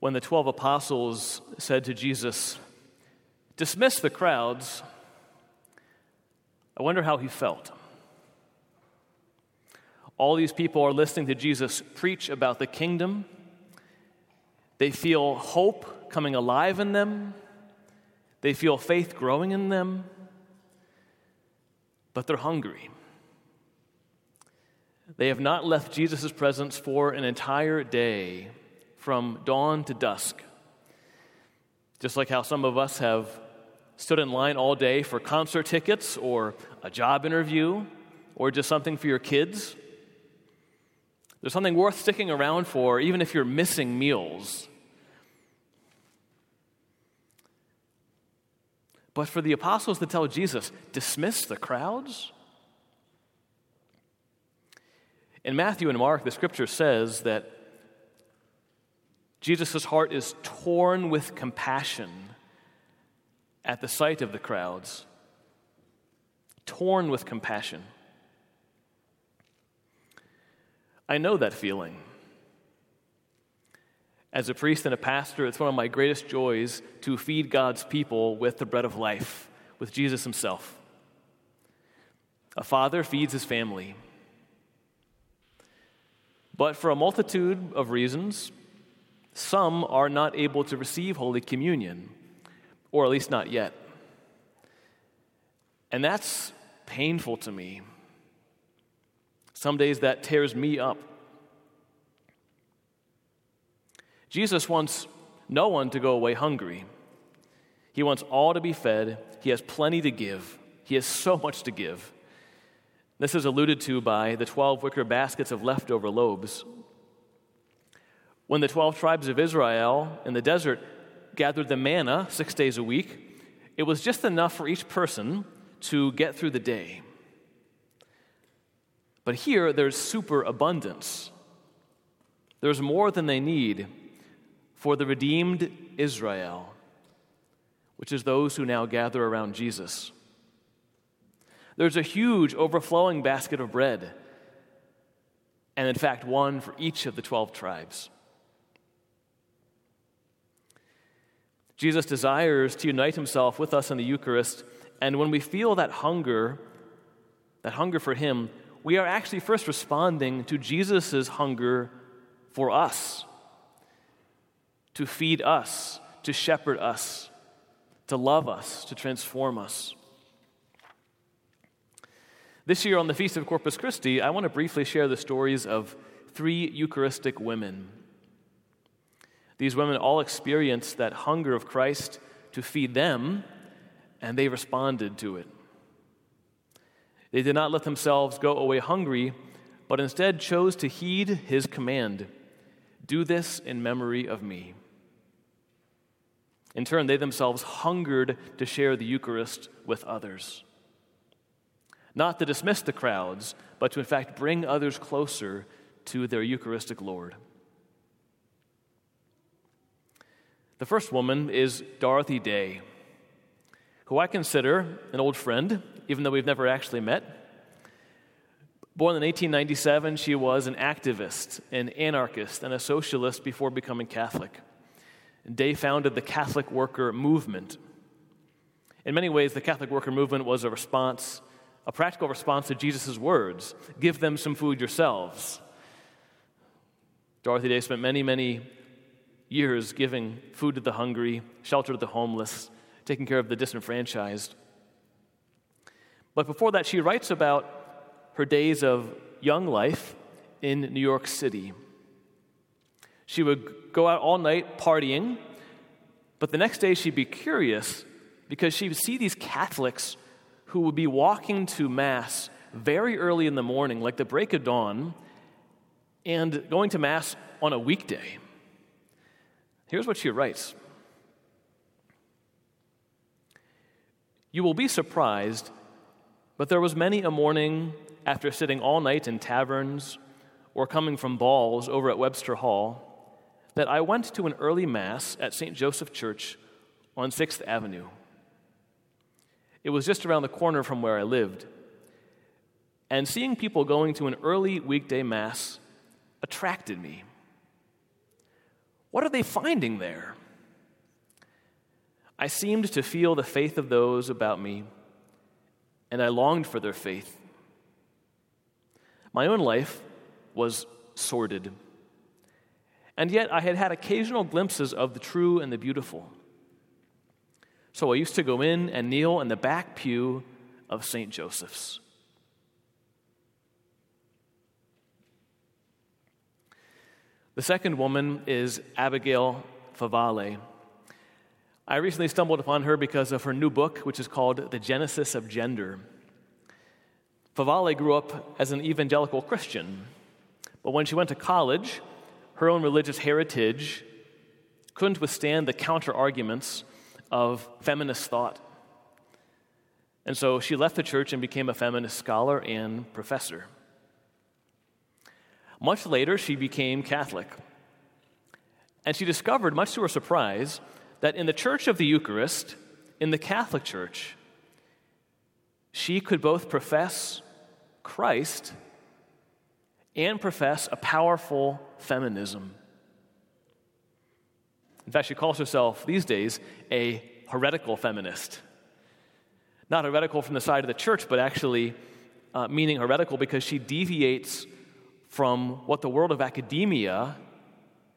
when the 12 apostles said to Jesus, Dismiss the crowds, I wonder how he felt. All these people are listening to Jesus preach about the kingdom. They feel hope coming alive in them. They feel faith growing in them. But they're hungry. They have not left Jesus' presence for an entire day from dawn to dusk. Just like how some of us have stood in line all day for concert tickets or a job interview or just something for your kids. There's something worth sticking around for, even if you're missing meals. But for the apostles to tell Jesus, dismiss the crowds? In Matthew and Mark, the scripture says that Jesus' heart is torn with compassion at the sight of the crowds. Torn with compassion. I know that feeling. As a priest and a pastor, it's one of my greatest joys to feed God's people with the bread of life, with Jesus Himself. A father feeds his family. But for a multitude of reasons, some are not able to receive Holy Communion, or at least not yet. And that's painful to me. Some days that tears me up. Jesus wants no one to go away hungry. He wants all to be fed. He has plenty to give. He has so much to give. This is alluded to by the 12 wicker baskets of leftover loaves when the 12 tribes of Israel in the desert gathered the manna six days a week, it was just enough for each person to get through the day. But here, there's superabundance. There's more than they need for the redeemed Israel, which is those who now gather around Jesus. There's a huge overflowing basket of bread, and in fact, one for each of the 12 tribes. Jesus desires to unite himself with us in the Eucharist, and when we feel that hunger, that hunger for him, we are actually first responding to Jesus' hunger for us, to feed us, to shepherd us, to love us, to transform us. This year on the Feast of Corpus Christi, I want to briefly share the stories of three Eucharistic women these women all experienced that hunger of Christ to feed them, and they responded to it. They did not let themselves go away hungry, but instead chose to heed his command do this in memory of me. In turn, they themselves hungered to share the Eucharist with others. Not to dismiss the crowds, but to in fact bring others closer to their Eucharistic Lord. The first woman is Dorothy Day, who I consider an old friend, even though we've never actually met. Born in 1897, she was an activist, an anarchist, and a socialist before becoming Catholic. Day founded the Catholic Worker Movement. In many ways, the Catholic Worker Movement was a response, a practical response to Jesus' words give them some food yourselves. Dorothy Day spent many, many years giving food to the hungry, shelter to the homeless, taking care of the disenfranchised. But before that, she writes about her days of young life in New York City. She would go out all night partying, but the next day she'd be curious because she would see these Catholics who would be walking to Mass very early in the morning, like the break of dawn, and going to Mass on a weekday. Here's what she writes You will be surprised, but there was many a morning after sitting all night in taverns or coming from balls over at Webster Hall that I went to an early Mass at St. Joseph Church on 6th Avenue. It was just around the corner from where I lived. And seeing people going to an early weekday Mass attracted me. What are they finding there? I seemed to feel the faith of those about me, and I longed for their faith. My own life was sordid, and yet I had had occasional glimpses of the true and the beautiful. So I used to go in and kneel in the back pew of St. Joseph's. The second woman is Abigail Favale. I recently stumbled upon her because of her new book, which is called The Genesis of Gender. Favale grew up as an evangelical Christian, but when she went to college, her own religious heritage couldn't withstand the counter arguments of feminist thought. And so she left the church and became a feminist scholar and professor. Much later, she became Catholic. And she discovered, much to her surprise, that in the Church of the Eucharist, in the Catholic Church, she could both profess Christ and profess a powerful feminism. In fact, she calls herself these days a heretical feminist. Not heretical from the side of the church, but actually uh, meaning heretical because she deviates from what the world of academia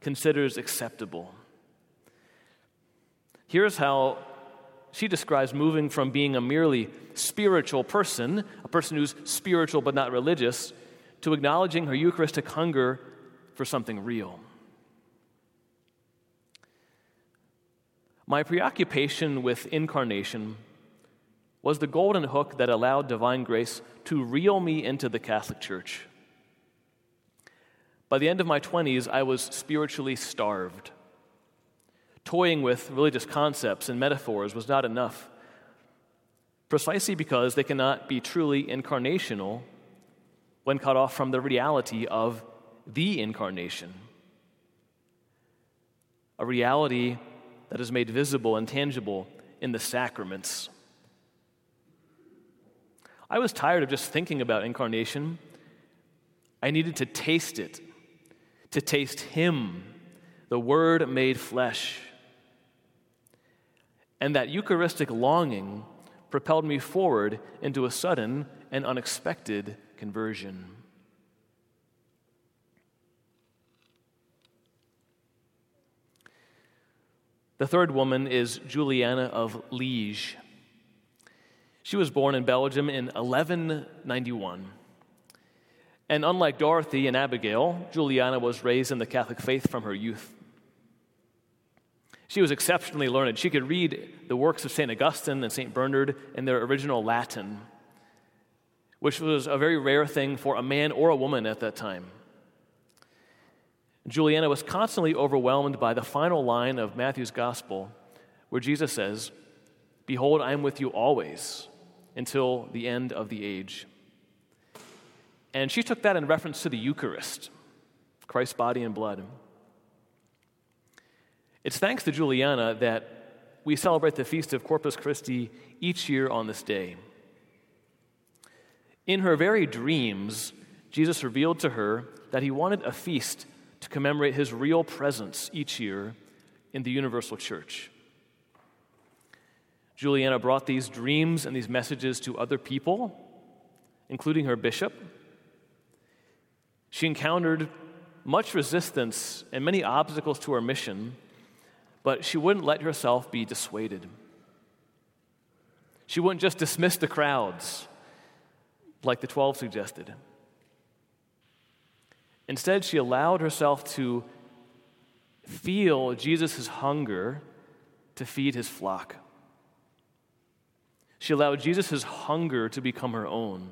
considers acceptable. Here's how she describes moving from being a merely spiritual person, a person who's spiritual but not religious, to acknowledging her Eucharistic hunger for something real. My preoccupation with incarnation was the golden hook that allowed divine grace to reel me into the Catholic Church. By the end of my 20s, I was spiritually starved. Toying with religious concepts and metaphors was not enough, precisely because they cannot be truly incarnational when cut off from the reality of the incarnation. A reality that is made visible and tangible in the sacraments. I was tired of just thinking about incarnation. I needed to taste it, to taste Him, the Word made flesh. And that Eucharistic longing propelled me forward into a sudden and unexpected conversion. The third woman is Juliana of Liege. She was born in Belgium in 1191. And unlike Dorothy and Abigail, Juliana was raised in the Catholic faith from her youth. She was exceptionally learned. She could read the works of St. Augustine and St. Bernard in their original Latin, which was a very rare thing for a man or a woman at that time. Juliana was constantly overwhelmed by the final line of Matthew's gospel, where Jesus says, Behold, I am with you always until the end of the age. And she took that in reference to the Eucharist, Christ's body and blood. It's thanks to Juliana that we celebrate the feast of Corpus Christi each year on this day. In her very dreams, Jesus revealed to her that he wanted a feast to commemorate his real presence each year in the universal church. Juliana brought these dreams and these messages to other people, including her bishop. She encountered much resistance and many obstacles to her mission, but she wouldn't let herself be dissuaded. She wouldn't just dismiss the crowds like the 12 suggested. Instead, she allowed herself to feel Jesus' hunger to feed his flock. She allowed Jesus' hunger to become her own.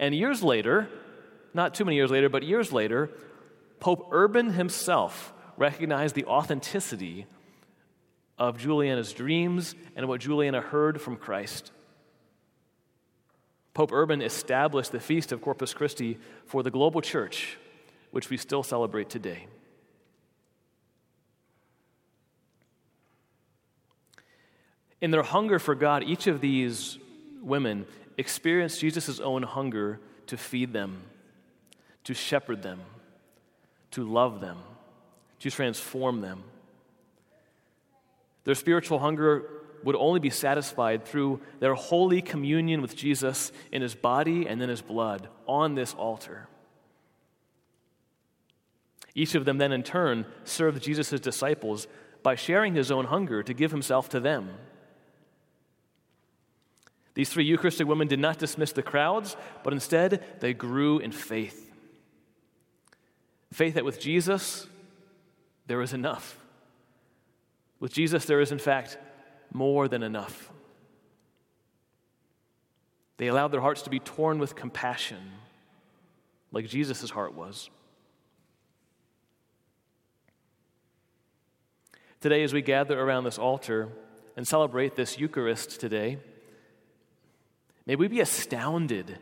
And years later, not too many years later, but years later, Pope Urban himself recognized the authenticity of Juliana's dreams and what Juliana heard from Christ. Pope Urban established the Feast of Corpus Christi for the global church, which we still celebrate today. In their hunger for God, each of these women experienced Jesus' own hunger to feed them, to shepherd them, to love them. to transform them. Their spiritual hunger would only be satisfied through their holy communion with Jesus in his body and in his blood on this altar. Each of them then, in turn, served Jesus' disciples by sharing his own hunger to give himself to them. These three Eucharistic women did not dismiss the crowds, but instead they grew in faith. Faith that with Jesus, there is enough. With Jesus, there is, in fact, more than enough. They allowed their hearts to be torn with compassion, like Jesus' heart was. Today, as we gather around this altar and celebrate this Eucharist today, may we be astounded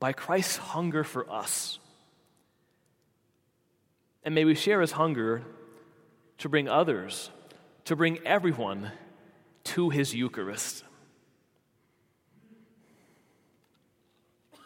by Christ's hunger for us. And may we share his hunger to bring others, to bring everyone to his Eucharist.